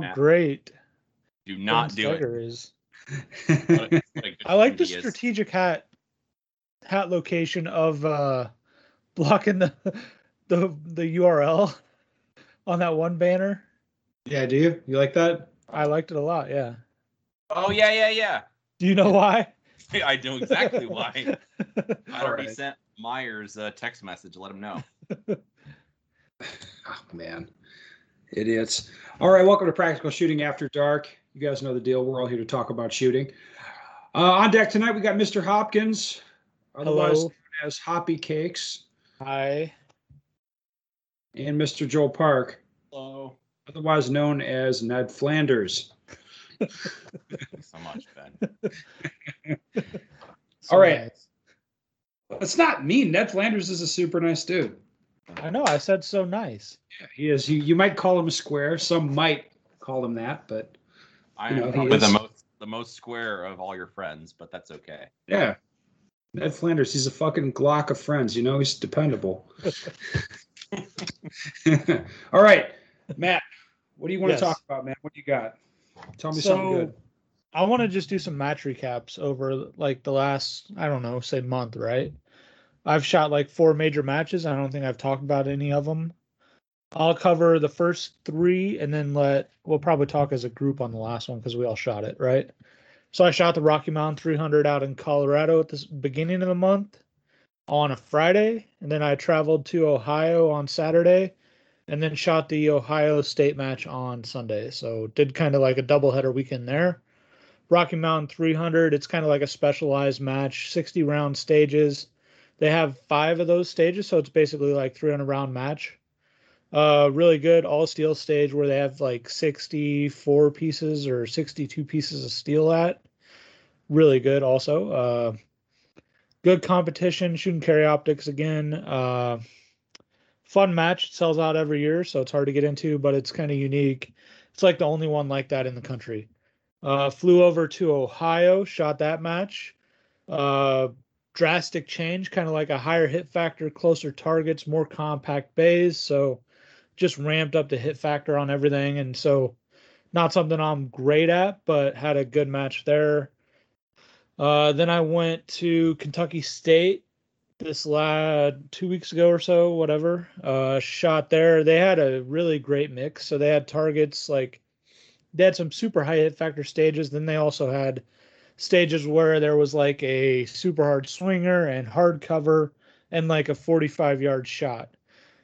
Matt. great Do not do it. Stoeger is. What a- what a I like the he is. strategic hat hat location of uh blocking the the the URL on that one banner. yeah, do you? You like that? I liked it a lot, yeah. Oh yeah, yeah, yeah. Do you know why? I know exactly why. I already Alright. sent Myers a text message. Let him know. Oh man, idiots. All right, welcome to Practical Shooting After Dark. You guys know the deal. We're all here to talk about shooting. Uh, on deck tonight, we got Mr. Hopkins, otherwise Hello. known as Hoppy Cakes, Hi. and Mr. Joel Park, Hello. otherwise known as Ned Flanders. Thanks so much, Ben. All right. It's not mean. Ned Flanders is a super nice dude. I know, I said so nice. Yeah, he is. You, you might call him square. Some might call him that, but I am know, he probably the most the most square of all your friends, but that's okay. yeah. Ned Flanders, he's a fucking Glock of friends. You know, he's dependable. All right, Matt, what do you want Yes. to talk about, man? What do you got? Tell me something So good. I want to just do some match recaps over like the last, I don't know, say month, right? I've shot like four major matches. I don't think I've talked about any of them. I'll cover the first three and then let, we'll probably talk as a group on the last one because we all shot it, right? So I shot the Rocky Mountain 300 out in Colorado at the beginning of the month on a Friday. And then I traveled to Ohio on Saturday and then shot the Ohio State match on Sunday. So did kind of like a doubleheader weekend there. Rocky Mountain 300, it's kind of like a specialized match, 60 round stages. They have five of those stages, so it's basically like 300 round match. Uh, really good all steel stage where they have like 64 pieces or 62 pieces of steel at. Really good also. Uh, good competition, shooting carry optics again. Uh, fun match. It sells out every year, so it's hard to get into, but it's kind of unique. It's like the only one like that in the country. Uh, flew over to Ohio, shot that match. Uh, drastic change, kind of like a higher hit factor, closer targets, more compact bays. So just ramped up the hit factor on everything. And so not something I'm great at, but had a good match there. Uh, then I went to Kentucky State this lad two weeks ago or so, whatever. Uh, shot there. They had a really great mix. So they had targets like they had some super high hit factor stages. Then they also had stages where there was like a super hard swinger and hard cover and like a 45 yard shot.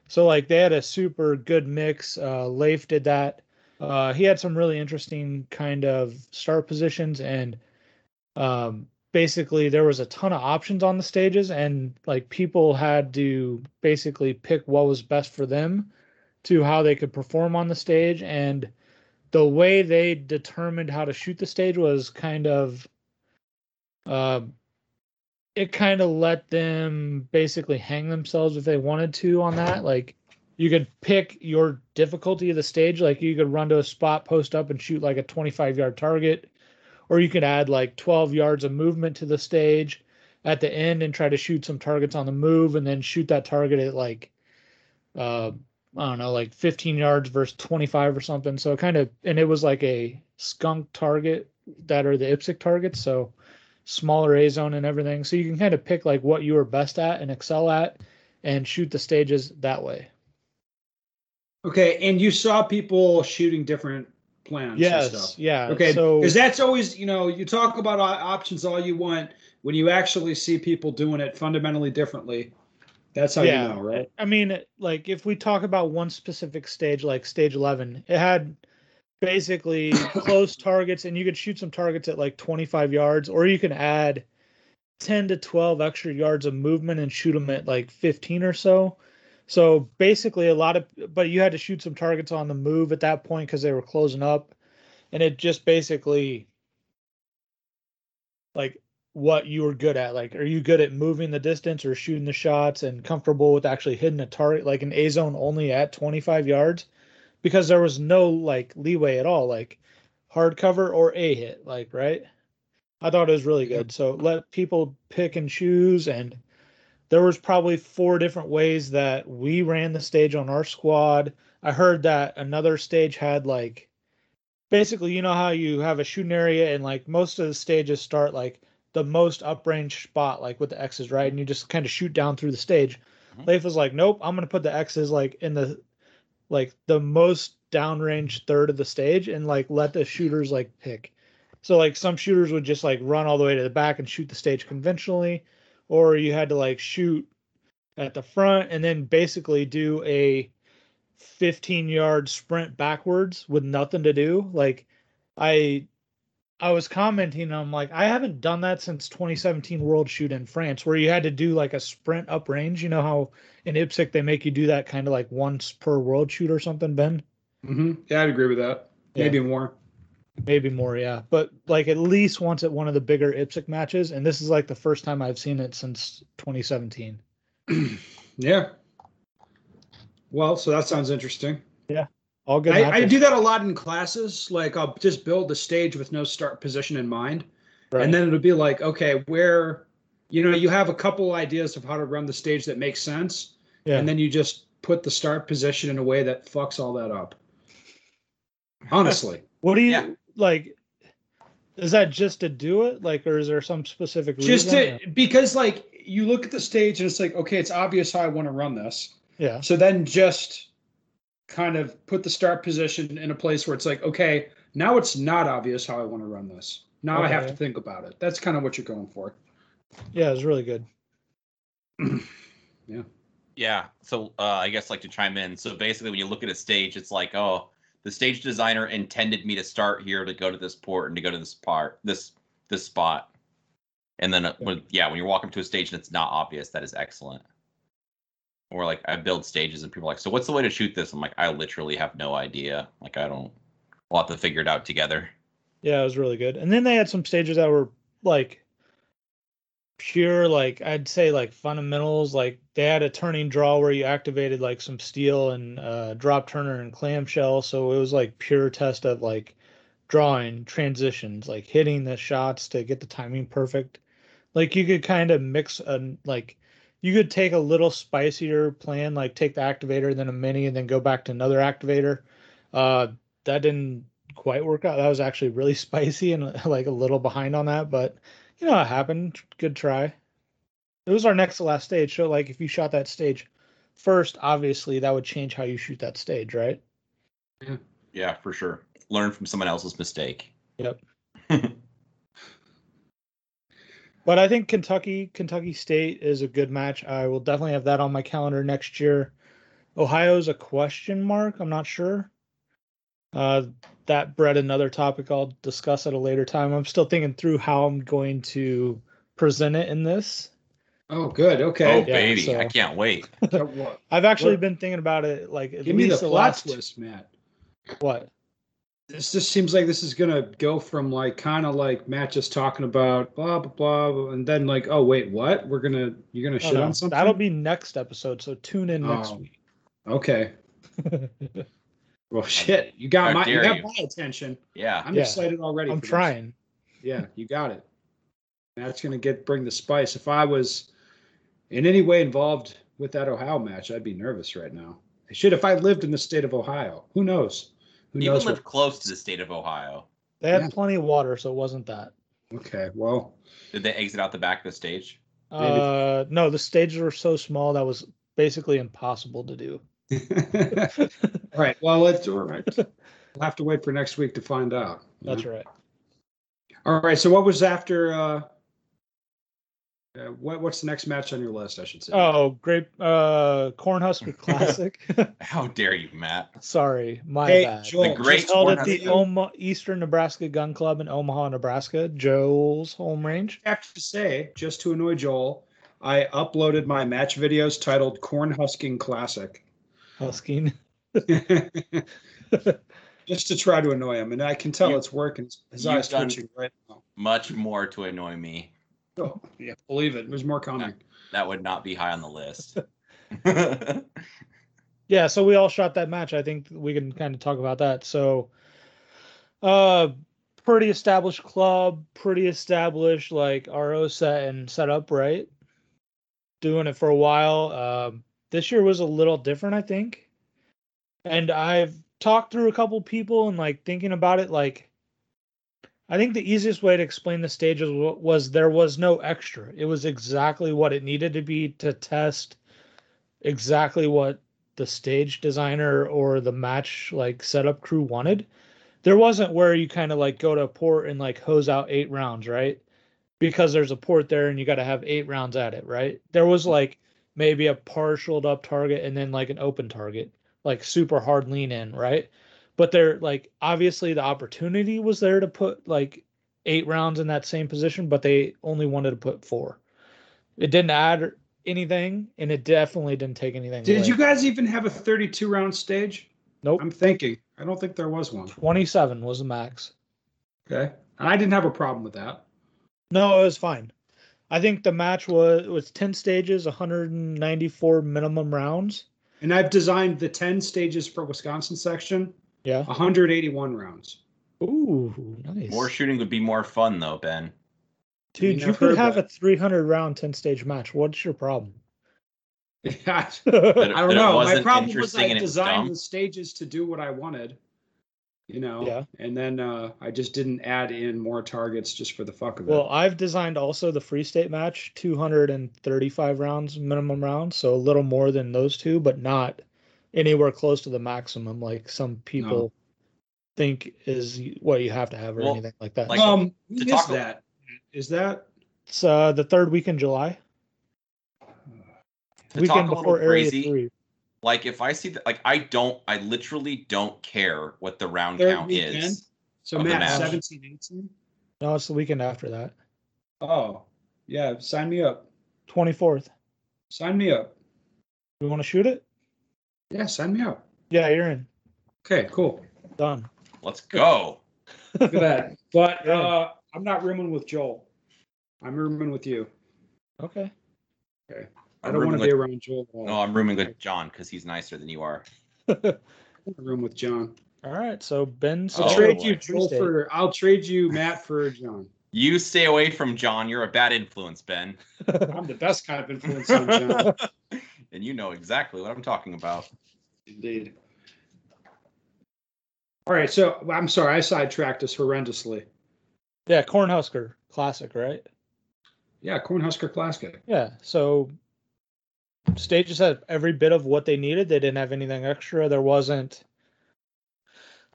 So like they had a super good mix. Uh, Leif did that. Uh, he had some really interesting kind of start positions and um, basically there was a ton of options on the stages and like people had to basically pick what was best for them to how they could perform on the stage and the way they determined how to shoot the stage was kind of uh, it kind of let them basically hang themselves if they wanted to on that like you could pick your difficulty of the stage like you could run to a spot post up and shoot like a 25 yard target or you could add like 12 yards of movement to the stage at the end and try to shoot some targets on the move and then shoot that target at like uh I don't know, like 15 yards versus 25 or something. So kind of, and it was like a skunk target that are the IPSC targets. So smaller A zone and everything. So you can kind of pick like what you are best at and excel at and shoot the stages that way. Okay, and you saw people shooting different plans and Yes. stuff. Yeah. Okay, So because that's always, you know, you talk about options all you want. When you actually see people doing it fundamentally differently, that's how Yeah. you know, right? I mean, like if we talk about one specific stage, like stage 11, it had basically close targets and you could shoot some targets at like 25 yards, or you can add 10 to 12 extra yards of movement and shoot them at like 15 or so. So basically, a lot of, but you had to shoot some targets on the move at that point because they were closing up. And it just basically, like, what you were good at. Like, are you good at moving the distance or shooting the shots and comfortable with actually hitting a target, like an A zone only at 25 yards? Because there was no like leeway at all, like hard cover or A hit, like, right? I thought it was really good. So let people pick and choose. And there was probably four different ways that we ran the stage on our squad. I heard that another stage had like basically you know how you have a shooting area and like most of the stages start like the most uprange spot like with the X's, right? And you just kind of shoot down through the stage. Mhm. Leif was like, Nope, I'm gonna put the X's like in the like the most downrange third of the stage and like let the shooters like pick. So like some shooters would just like run all the way to the back and shoot the stage conventionally, or you had to like shoot at the front and then basically do a 15 yard sprint backwards with nothing to do. Like I I was commenting, I'm like, I haven't done that since 2017 World Shoot in France, where you had to do like a sprint up range. You know how in IPSC they make you do that kind of like once per World Shoot or something, Ben? Mm-hmm. Yeah, I'd agree with that. Yeah. Maybe more. Maybe more, yeah. But like at least once at one of the bigger IPSC matches, and this is like the first time I've seen it since 2017. yeah. Well, so that sounds interesting. All good. I, I do that a lot in classes. Like I'll just build the stage with no start position in mind. Right. And then it'll be like, okay, where you know, you have a couple ideas of how to run the stage that makes sense. yeah. And then you just put the start position in a way that fucks all that up. Honestly. what do you Yeah. like? Is that just to do it, like, or is there some specific reason? just to because like you look at the stage and it's like, okay, it's obvious how I want to run this. yeah, So then just kind of put the start position in a place where it's like, okay, now it's not obvious how I want to run this. Now I have to think about it. That's kind of what you're going for. yeah, it's really good. Yeah. Yeah. So uh, I guess like to chime in. So basically, when you look at a stage, it's like, oh, the stage designer intended me to start here to go to this port and to go to this part, this this spot. And then uh, when yeah, when you're walking to a stage and it's not obvious, that is excellent. Or like I build stages and people are like, so what's the way to shoot this? I'm like, I literally have no idea. Like I don't. We'll have to figure it out together. Yeah, it was really good. And then they had some stages that were like pure, like I'd say like fundamentals. Like they had a turning draw where you activated like some steel and uh, drop turner and clamshell. So it was like pure test of like drawing transitions, like hitting the shots to get the timing perfect. Like you could kind of mix a like you could take a little spicier plan, like take the activator, then a mini, and then go back to another activator. Uh, that didn't quite work out. That was actually really spicy and like a little behind on that, but you know, it happened. Good try. It was our next to last stage. So, like, if you shot that stage first, obviously that would change how you shoot that stage, right? Yeah, for sure. Learn from someone else's mistake. Yep. But I think Kentucky, Kentucky State is a good match. I will definitely have that on my calendar next year. Ohio's a question mark. I'm not sure. Uh, that bred another topic I'll discuss at a later time. I'm still thinking through how I'm going to present it in this. Oh, good. Oh Okay. Yeah, baby, so- I can't wait. I've actually What- been thinking about it like at Give me the least the plot last twist, Matt. what? This just seems like this is gonna go from like kind of like Matt just talking about blah blah blah, and then like, oh wait, what? We're gonna you're gonna Oh, shit no, on something? That'll be next episode, so tune in next Oh. week. okay. Well, shit, you got How my you got you. my attention. Yeah. I'm Yeah. excited already. I'm for this. trying. Yeah, you got it. That's gonna get bring the spice. If I was in any way involved with that Ohio match, I'd be nervous right now. Shit, if I lived in the state of Ohio, who knows? Who You even knows? live What, close to the state of Ohio. They had Yeah. plenty of water, so it wasn't that. okay, well, Did they exit out the back of the stage? Uh, no, the stages were so small that was basically impossible to do. all right. Well, let's all right. We'll have to wait for next week to find out. That's know? right. All right. So, what was after? Uh, uh, what What's the next match on your list? I should say. Oh, great. Uh, Cornhusker Classic. How dare you, Matt? Sorry, my Hey, bad. Joel, The great just Held at the say- Oma- Eastern Nebraska Gun Club in Omaha, Nebraska. Joel's home range. I have to say, just to annoy Joel, I uploaded my match videos titled "Corn Husking Classic," Husking. just to try to annoy him, and I can tell You- it's working. His you've eyes twitching right now. Much more to annoy me. Oh, yeah, believe it. There's more coming. That would not be high on the list. yeah, so we all shot that match. I think we can kind of talk about that. So, uh, pretty established club, pretty established like RO set and set up, right? Doing it for a while. Um, this year was a little different, I think. And I've talked through a couple people and like thinking about it, like I think the easiest way to explain the stages was there was no extra. It was exactly what it needed to be to test exactly what the stage designer or the match like setup crew wanted. There wasn't where you kind of like go to a port and like hose out eight rounds, right? Because there's a port there and you got to have eight rounds at it, right? There was mm-hmm. like maybe a partialed up target and then like an open target, like super hard lean in, right? But there, like, obviously the opportunity was there to put like eight rounds in that same position, but they only wanted to put four. It didn't add anything, and it definitely didn't take anything. Did away. you guys even have a 32 round stage? Nope. I'm thinking. I don't think there was one. 27 was the max. Okay. And I didn't have a problem with that. No, it was fine. I think the match was was 10 stages, 194 minimum rounds. And I've designed the 10 stages for Wisconsin section, Yeah. 181 rounds. Ooh, nice. More shooting would be more fun though, Ben. Dude, you could have that. a 300 round 10 stage match. What's your problem? Yeah. I don't know. My problem was I and was designed the stages to do what I wanted, you know. Yeah. And then uh, I just didn't add in more targets just for the fuck of it. Well, I've designed also the free state match, 235 rounds minimum round, so a little more than those two, but not anywhere close to the maximum like some people think is y- what you have to have or Well, anything like that. like- um, to when is talk a- that? Is that it's uh, the third week in July, To weekend talk a before little Area crazy, Three. like if I see that, like I don't, I literally don't care what the round Third count weekend? is. so? Of the Matt, 17, 18? No, it's the weekend after that, Oh, yeah. Sign me up. 24th. Sign me up. You want to shoot it? Yeah, sign me up. Yeah, you're in. Okay, cool. Done. Let's go. Look at that. But uh, I'm not rooming with Joel. I'm rooming with you. Okay. I I'm don't want to be with- around Joel. at. No, I'm rooming with John because he's nicer than you are. I want to room with John. All right. So Ben, I'll Oh, trade boy. you Joel Free for. I'll trade you Matt for John. You stay away from John. You're a bad influence, Ben, I'm the best kind of influence on John. and you know exactly what I'm talking about. Indeed. All right, so I'm sorry, I sidetracked us horrendously. yeah, Cornhusker Classic, right? Yeah, Cornhusker Classic. Yeah. So stages had every bit of what they needed. They didn't have anything extra. There wasn't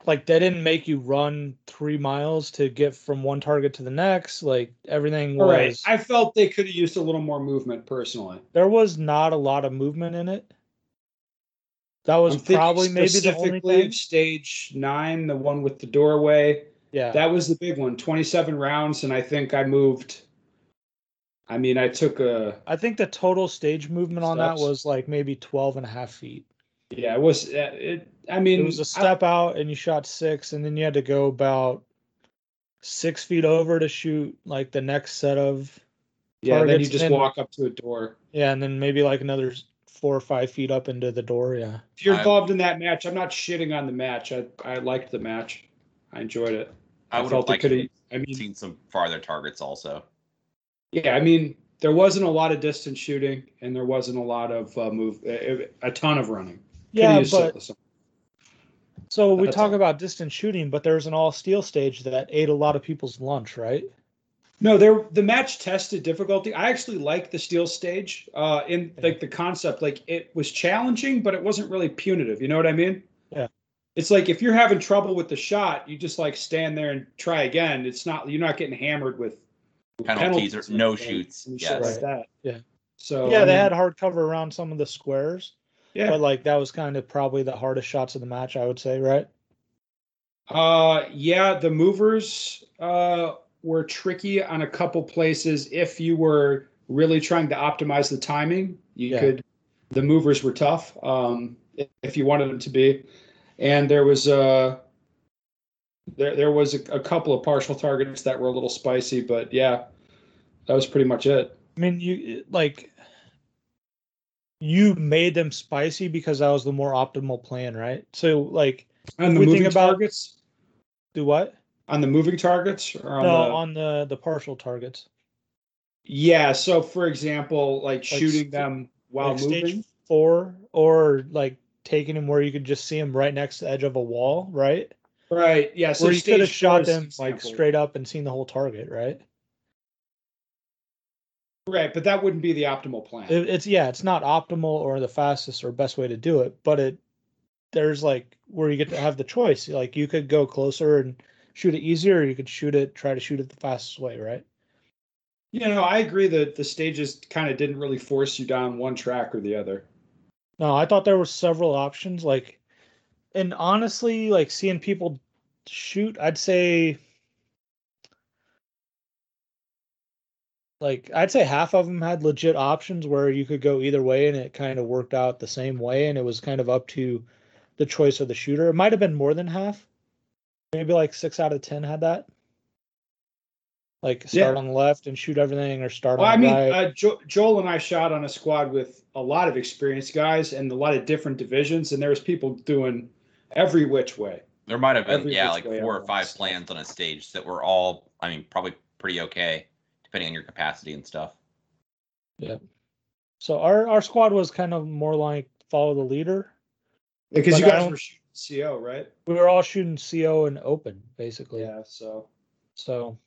like they didn't make you run three miles to get from one target to the next. Like everything was right, I felt they could have used a little more movement personally. there was not a lot of movement in it. That was probably maybe the only specifically thing. stage nine, the one with the doorway. Yeah. That was the big one. 27 rounds, and I think I moved. I mean, I took a. I think the total stage movement on that was like maybe 12 and a half feet. Yeah, it was. uh, It. I mean, It was a step out and you shot six, and then you had to go about six feet over to shoot like the next set of yeah, then you just then- walk up to a door. yeah, and then maybe like another four or five feet up into the door. Yeah. If you're I- involved in that match, I'm not shitting on the match. I I liked the match. I enjoyed it. I would have felt they liked could to have. I mean, seen some farther targets also. yeah, I mean, there wasn't a lot of distance shooting, and there wasn't a lot of uh, move, a, a ton of running. Coulda Yeah, but some- so we That's talk all. about distance shooting, but there's an all steel stage that ate a lot of people's lunch, right? No, there the match tested difficulty. I actually like the steel stage. Uh, in Yeah. like the concept, like it was challenging, but it wasn't really punitive. You know what I mean? Yeah. It's like if you're having trouble with the shot, you just like stand there and try again. It's not you're not getting hammered with, with Penalties or no shoots, and yes. like that. Yeah. So yeah, I they mean, had hard cover around some of the squares, yeah. but like that was kind of probably the hardest shots of the match, I would say, right? Uh, yeah, the movers uh, were tricky on a couple places. If you were really trying to optimize the timing, you Yeah. could. The movers were tough. Um, if- you wanted them to be, and there was a there there was a, a couple of partial targets that were a little spicy, but yeah, that was pretty much it. I mean, you like you made them spicy because that was the more optimal plan, right? So like On the we think moving about- targets, do what? on the moving targets, or on no, the, on the the partial targets. yeah. So for example, like, Like shooting st- them while like moving. four or like taking him where you could just see him right next to the edge of a wall, right? Right. Yeah. So you could have shot them like straight up and seen the whole target, right? Right, but that wouldn't be the optimal plan. It, it's yeah, it's not optimal or the fastest or best way to do it, but it there's like where you get to have the choice. Like you could go closer and shoot it easier, or you could shoot it, try to shoot it the fastest way, right? you know, I agree that the stages kind of didn't really force you down one track or the other. No, I thought there were several options. Like, and honestly, like seeing people shoot, I'd say, like, I'd say half of them had legit options where you could go either way, and it kind of worked out the same way, and it was kind of up to the choice of the shooter. It might have been more than half, maybe like six out of ten had that. Like start Yeah. on the left and shoot everything, or start Well, on the mean, right. uh, jo- Joel and I shot on a squad with a lot of experienced guys and a lot of different divisions, and there was people doing every which way. There might have been, Every yeah, like four or five plans on a stage that were all, I mean, probably pretty okay, depending on your capacity and stuff. Yeah. So our our squad was kind of more like follow the leader. Because But you I guys don't- were shooting CO, right? we were all shooting CO and open basically. Yeah. So So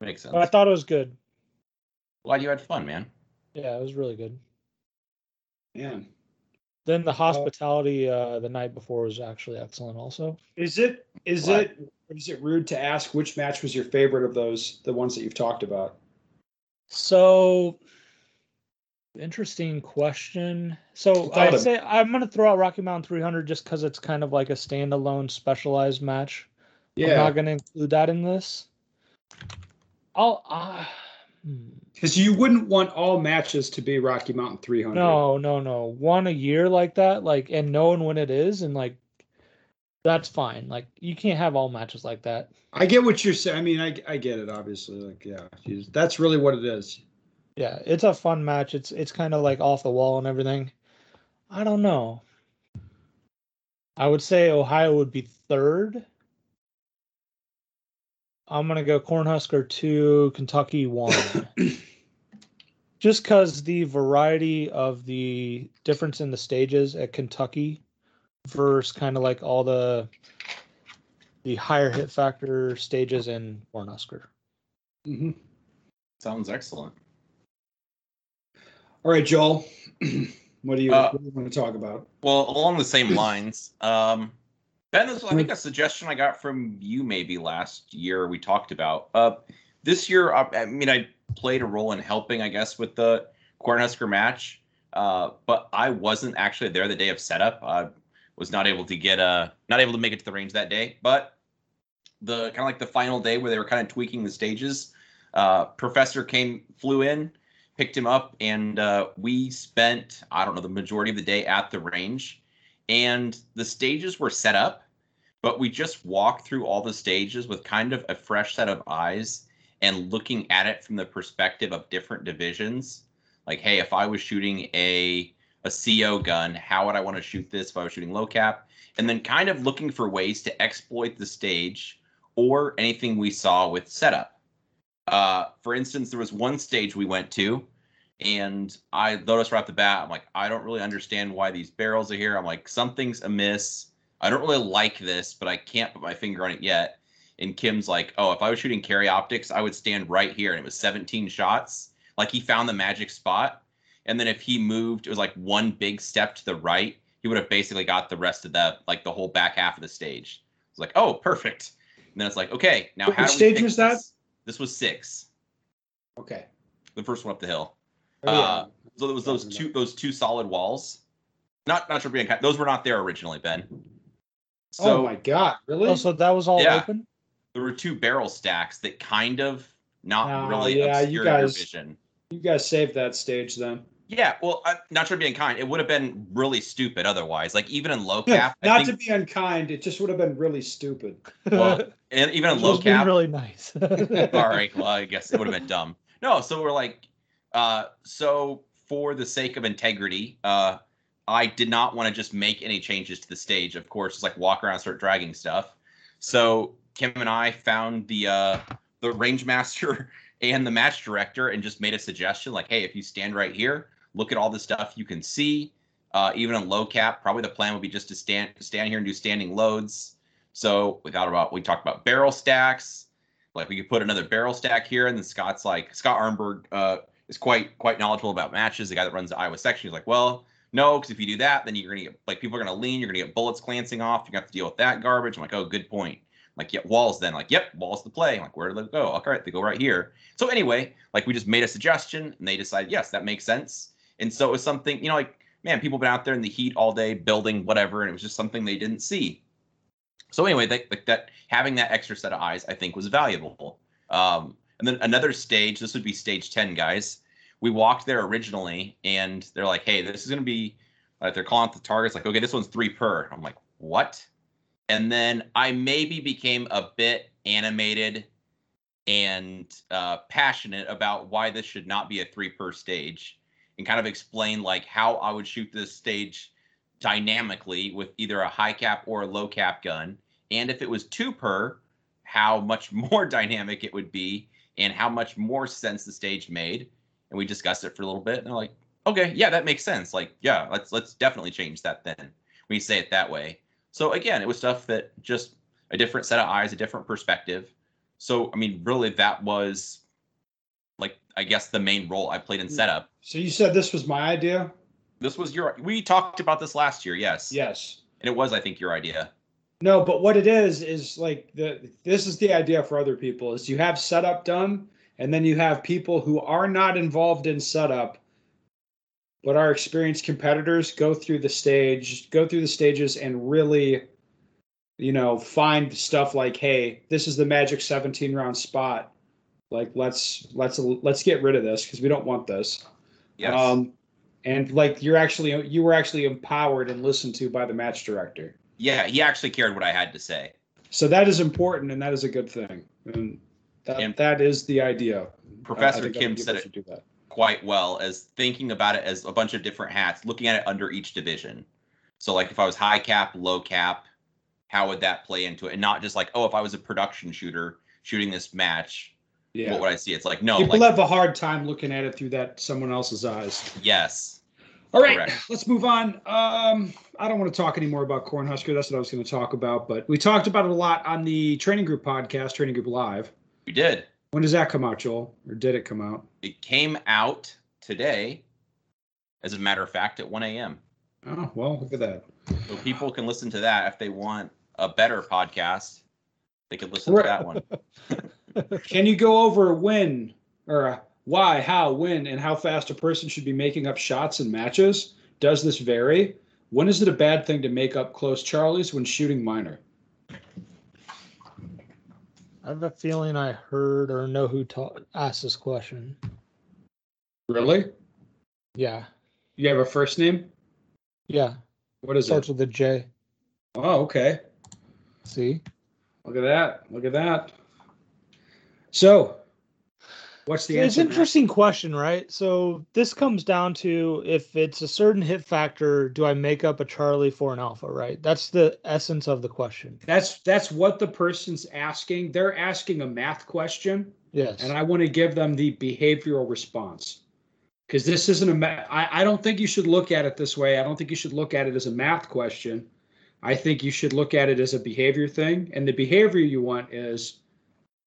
Makes sense. but I thought it was good. Glad you had fun, man. Yeah, it was really good. man, Then the hospitality uh the night before was actually excellent also. is it is What? it is it rude to ask which match was your favorite of those the ones that you've talked about? So interesting question. So I'd of- say I'm gonna throw out Rocky Mountain 300 just because it's kind of like a standalone specialized match. Yeah. I'm not gonna include that in this. I'll uh, hmm. because you wouldn't want all matches to be Rocky Mountain 300. No, no, no. One a year like that, like and knowing when it is and like that's fine. Like you can't have all matches like that. I get what you're saying. I mean, I I get it. Obviously, like yeah, geez, that's really what it is. Yeah, it's a fun match. It's it's kind of like off the wall and everything. I don't know. I would say Ohio would be third. I'm gonna go Cornhusker two, Kentucky one. Just because the variety of the difference in the stages at Kentucky versus kind of like all the the higher hit factor stages in Cornhusker. hmm Sounds excellent. All right, Joel. what do you Uh, what do you want to talk about? Well, along the same lines, um, Ben, this was, I think, a suggestion I got from you maybe last year we talked about. Uh, this year, I, I mean, I played a role in helping, I guess, with the Cornhusker match, uh, but I wasn't actually there the day of setup. Was not able to get uh, not able to make it to the range that day, but the kind of like the final day where they were kind of tweaking the stages. Uh, professor came, flew in, picked him up, and uh, we spent I don't know the majority of the day at the range, and the stages were set up, but we just walked through all the stages with kind of a fresh set of eyes and looking at it from the perspective of different divisions. Like, hey, if I was shooting a a CO gun, how would I want to shoot this if I was shooting low cap? And then kind of looking for ways to exploit the stage or anything we saw with setup. Uh, for instance, there was one stage we went to, and I noticed right off the bat, I'm like, I don't really understand why these barrels are here. I'm like, something's amiss. I don't really like this, but I can't put my finger on it yet. And Kim's like, oh, if I was shooting carry optics, I would stand right here. And it was 17 shots. Like he found the magic spot. And then if he moved, it was like one big step to the right, he would have basically got the rest of the like the whole back half of the stage. It's like, oh, perfect. And then it's like, okay, now Which how do we stage was that? This? this was six, Okay. the first one up the hill. Oh, yeah. Uh, So it was those two those two solid walls. Not not sure being kind. Those were not there originally, Ben. So oh my God! Really? Oh, so that was all Yeah. open? there were two barrel stacks that kind of not Oh, really yeah, you guys- your vision. You guys saved that stage then. Yeah, well, i not sure being kind. It would have been really stupid otherwise. Like even in low Yeah, cap, I not think, to be unkind, it just would have been really stupid. Well, and even in It low was being cap, really nice. Sorry. Well, I guess it would have been dumb. No, so we're like, uh, so for the sake of integrity, uh, I did not want to just make any changes to the stage. Of course, just like walk around, start dragging stuff. So Kim and I found the uh, the range master and the match director and just made a suggestion like, hey, if you stand right here, look at all the stuff you can see. Uh, even on low cap, probably the plan would be just to stand stand here and do standing loads. So we thought about we talked about barrel stacks. Like we could put another barrel stack here, and then Scott's like Scott Arnberg uh, is quite quite knowledgeable about matches. The guy that runs the Iowa section, he's like, well, no, because if you do that, then you're gonna get like people are gonna lean. You're gonna get bullets glancing off. You have to deal with that garbage. I'm like, oh, good point. Like, yeah, walls. Then like, yep, walls to play. I'm like, where do they go? All right, they go right here. So anyway, like we just made a suggestion, and they decided, yes, that makes sense. And so it was something, you know, like man, people been out there in the heat all day building whatever, and it was just something they didn't see. So anyway, like that having that extra set of eyes, I think, was valuable. Um, and then another stage, this would be stage ten, guys. We walked there originally, and they're like, "Hey, this is going to be," like they're calling out the targets, like, "Okay, this one's three per." I'm like, "What?" And then I maybe became a bit animated and uh, passionate about why this should not be a three per stage and kind of explain like how I would shoot this stage dynamically with either a high cap or a low cap gun. And if it was two per, how much more dynamic it would be and how much more sense the stage made. And we discussed it for a little bit. And they're like, okay, yeah, that makes sense. Like, yeah, let's let's definitely change that then. We say it that way. So again, it was stuff that just a different set of eyes, a different perspective. So I mean, really, that was like I guess the main role I played in Mm. setup. So you said this was my idea? This was your. We talked about this last year, yes. Yes. And it was, I think, your idea. No, but what it is is like the this is the idea for other people is you have setup done and then you have people who are not involved in setup but our experienced competitors go through the stage, go through the stages and really you know, find stuff like hey, this is the magic 17 round spot. Like let's let's let's get rid of this because we don't want this. Yes. Um and like you're actually you were actually empowered and listened to by the match director. yeah, he actually cared what I had to say. So that is important, and that is a good thing, and that And- that is the idea. Professor Kim said it do that. Quite well as thinking about it as a bunch of different hats, looking at it under each division. So, like, if I was high cap, low cap, how would that play into it? And not just like, oh, if I was a production shooter shooting this match, Yeah, what would I see? It's like, no, people like, have a hard time looking at it through that someone else's eyes. yes. All right, Correct. let's move on. Um, I don't want to talk anymore about Cornhusker. That's what I was going to talk about, but we talked about it a lot on the Training Group podcast, Training Group Live. We did. When does that come out, Joel? Or did it come out? It came out today, as a matter of fact, at 1 a.m. Oh, well, look at that. So people can listen to that if they want a better podcast. They could listen Right. to that one. Can you go over when or why, how, when, and how fast a person should be making up shots and matches? Does this vary? When is it a bad thing to make up close Charlies when shooting minor? I have a feeling I heard or know who ta- asked this question. Really? Yeah, You have a first name? yeah. What is Starts it? Starts with a J. Oh, okay. See, Look at that. Look at that. So, what's the it's an interesting question, right? So this comes down to if it's a certain hit factor, do I make up a Charlie for an alpha? Right. That's the essence of the question. That's that's what the person's asking. They're asking a math question. Yes. and I want to give them the behavioral response because this isn't a I, I don't think you should look at it this way. I don't think you should look at it as a math question. I think you should look at it as a behavior thing. And the behavior you want is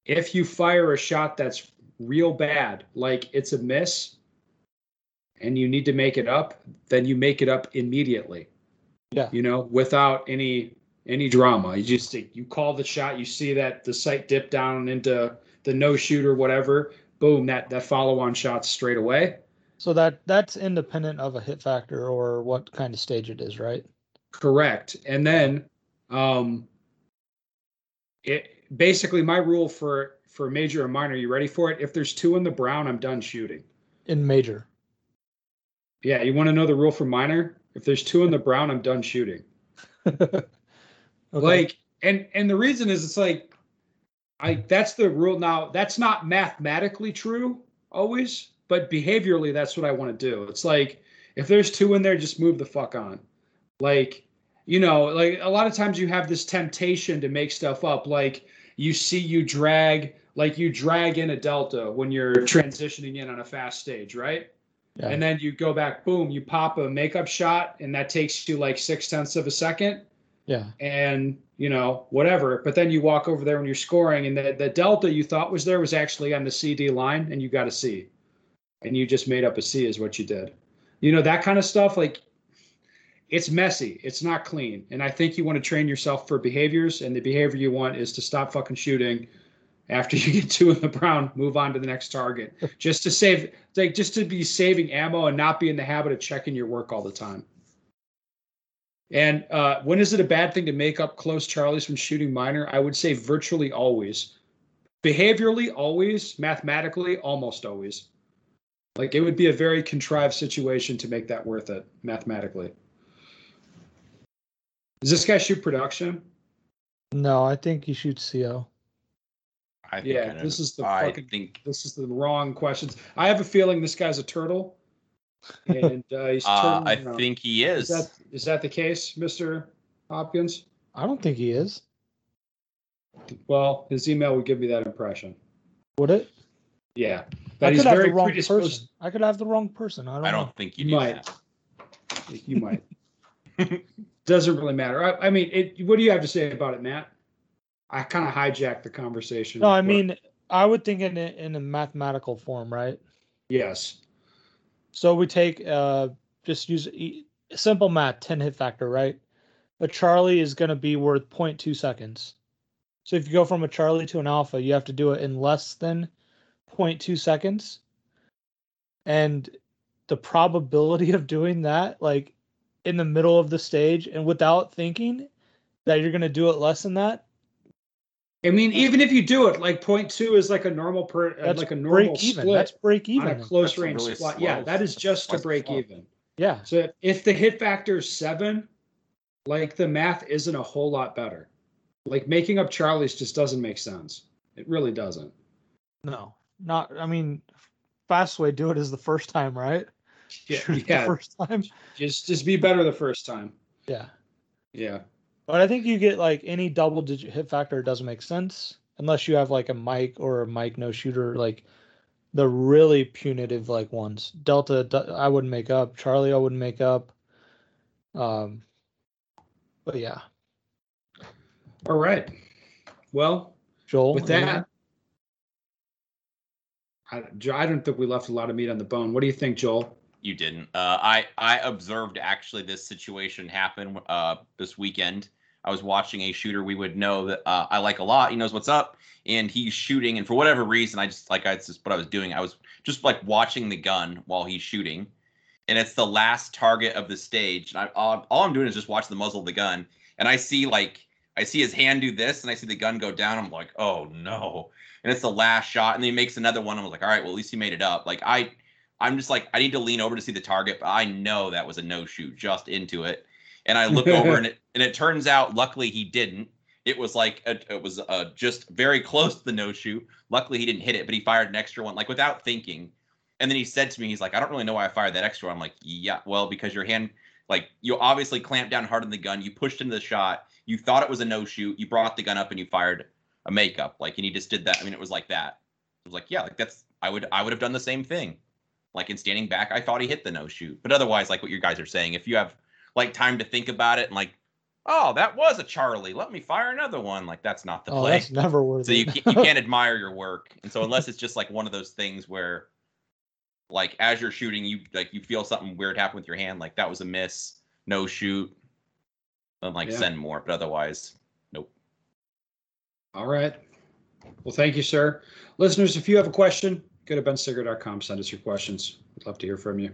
if you fire a shot that's real bad, like it's a miss, and you need to make it up, then you make it up immediately. Yeah. You know, without any any drama. You just you call the shot, you see that the sight dip down into the no shooter, whatever, boom, that that follow on shot straight away. so that that's independent of a hit factor or what kind of stage it is, right? Correct. And then um it basically my rule for for major or minor, you ready for it? If there's two in the brown, I'm done shooting. In major. Yeah, you want to know the rule for minor? If there's two in the brown, I'm done shooting. Okay. Like and and the reason is it's like I that's the rule now. That's not mathematically true always, but behaviorally that's what I want to do. It's like if there's two in there, just move the fuck on. Like, you know, like a lot of times you have this temptation to make stuff up. Like you see you drag like you drag in a delta when you're transitioning in on a fast stage, right? Yeah. and then you go back, boom, you pop a makeup shot, and that takes you like six tenths of a second, yeah. and you know whatever. But then you walk over there when you're scoring, and the the delta you thought was there was actually on the CD line, and you got a C, and you just made up a C is what you did. You know that kind of stuff, like it's messy, it's not clean, and I think you want to train yourself for behaviors, and the behavior you want is to stop fucking shooting after you get two in the brown, move on to the next target, just to save, like just to be saving ammo and not be in the habit of checking your work all the time. And uh, when is it a bad thing to make up close Charlies from shooting minor? I would say virtually always. Behaviorally, always. Mathematically, almost always. Like it would be a very contrived situation to make that worth it mathematically. Does this guy shoot production? No, I think he shoots CO. I think Yeah, I this is the I fucking- think This is the wrong questions. I have a feeling this guy's a turtle, and uh, he's uh, I around. think he Is is. that is that the case, Mister Hopkins? I don't think he is. Well, his email would give me that impression. Would it? Yeah, I that he's could have very the wrong predisposed. person. I could have the wrong person. I don't, I don't think you You might. that. You might. Doesn't really matter. I, I mean, it, what do you have to say about it, Matt? I kind of hijacked the conversation. No, I mean, I would think in a, in a mathematical form, right? yes. So we take uh just use e- simple math, 10 hit factor, right? A Charlie is going to be worth 0.2 seconds. So if you go from a Charlie to an alpha, you have to do it in less than 0.2 seconds. And the probability of doing that, like in the middle of the stage and without thinking that you're going to do it less than that, I mean, even if you do it, like point two is like a normal per, uh, that's like a normal break even. That's break even on a even. close That's range really split. Yeah, that is just to break slow. even. Yeah. So if, if the hit factor is seven, like the math isn't a whole lot better. Like making up Charlie's just doesn't make sense. It really doesn't. No, not, I mean, fast way to do it is the first time, right? Yeah, yeah. The first time. Just just be better the first time. Yeah. Yeah. But I think you get like any double digit hit factor it doesn't make sense unless you have like a Mike or a Mike no shooter like the really punitive like ones. Delta I wouldn't make up. Charlie I wouldn't make up. Um but yeah, All right. Well, Joel. with that, I, I don't think we left a lot of meat on the bone. What do you think, Joel? You didn't. Uh, I I observed actually this situation happen uh, this weekend. I was watching a shooter we would know that uh, I like a lot. He knows what's up, and he's shooting. And for whatever reason, I just like I just what I was doing. I was just like watching the gun while he's shooting, and it's the last target of the stage. And I all, all I'm doing is just watch the muzzle of the gun, and I see like I see his hand do this, and I see the gun go down. I'm like, oh no! And it's the last shot, and then he makes another one. I'm like, all right, well at least he made it up. Like I I'm just like, I need to lean over to see the target, but I know that was a no shoot just into it. And I look over and it and it turns out, luckily he didn't. It was like a, it was uh, just very close to the no shoot. Luckily he didn't hit it, but he fired an extra one like without thinking. And then he said to me, he's like, I don't really know why I fired that extra one. I'm like, yeah, well, because your hand, like you obviously clamped down hard on the gun. You pushed into the shot. You thought it was a no shoot. You brought the gun up and you fired a makeup. Like, and he just did that. I mean, it was like that. I was like, yeah, like that's I would I would have done the same thing. Like in standing back, I thought he hit the no shoot. But otherwise, like what you guys are saying, if you have like time to think about it and like, oh, that was a Charlie. Let me fire another one. Like that's not the Oh, play. that's never worth So it. you can't, you can't admire your work. And so unless it's just like one of those things where like as you're shooting, you like you feel something weird happen with your hand, like that was a miss, no shoot. Then like Yeah. send more. But otherwise, nope. All right. Well, thank you, sir. Listeners, if you have a question, go to benstoeger.com. Send us your questions. We'd love to hear from you.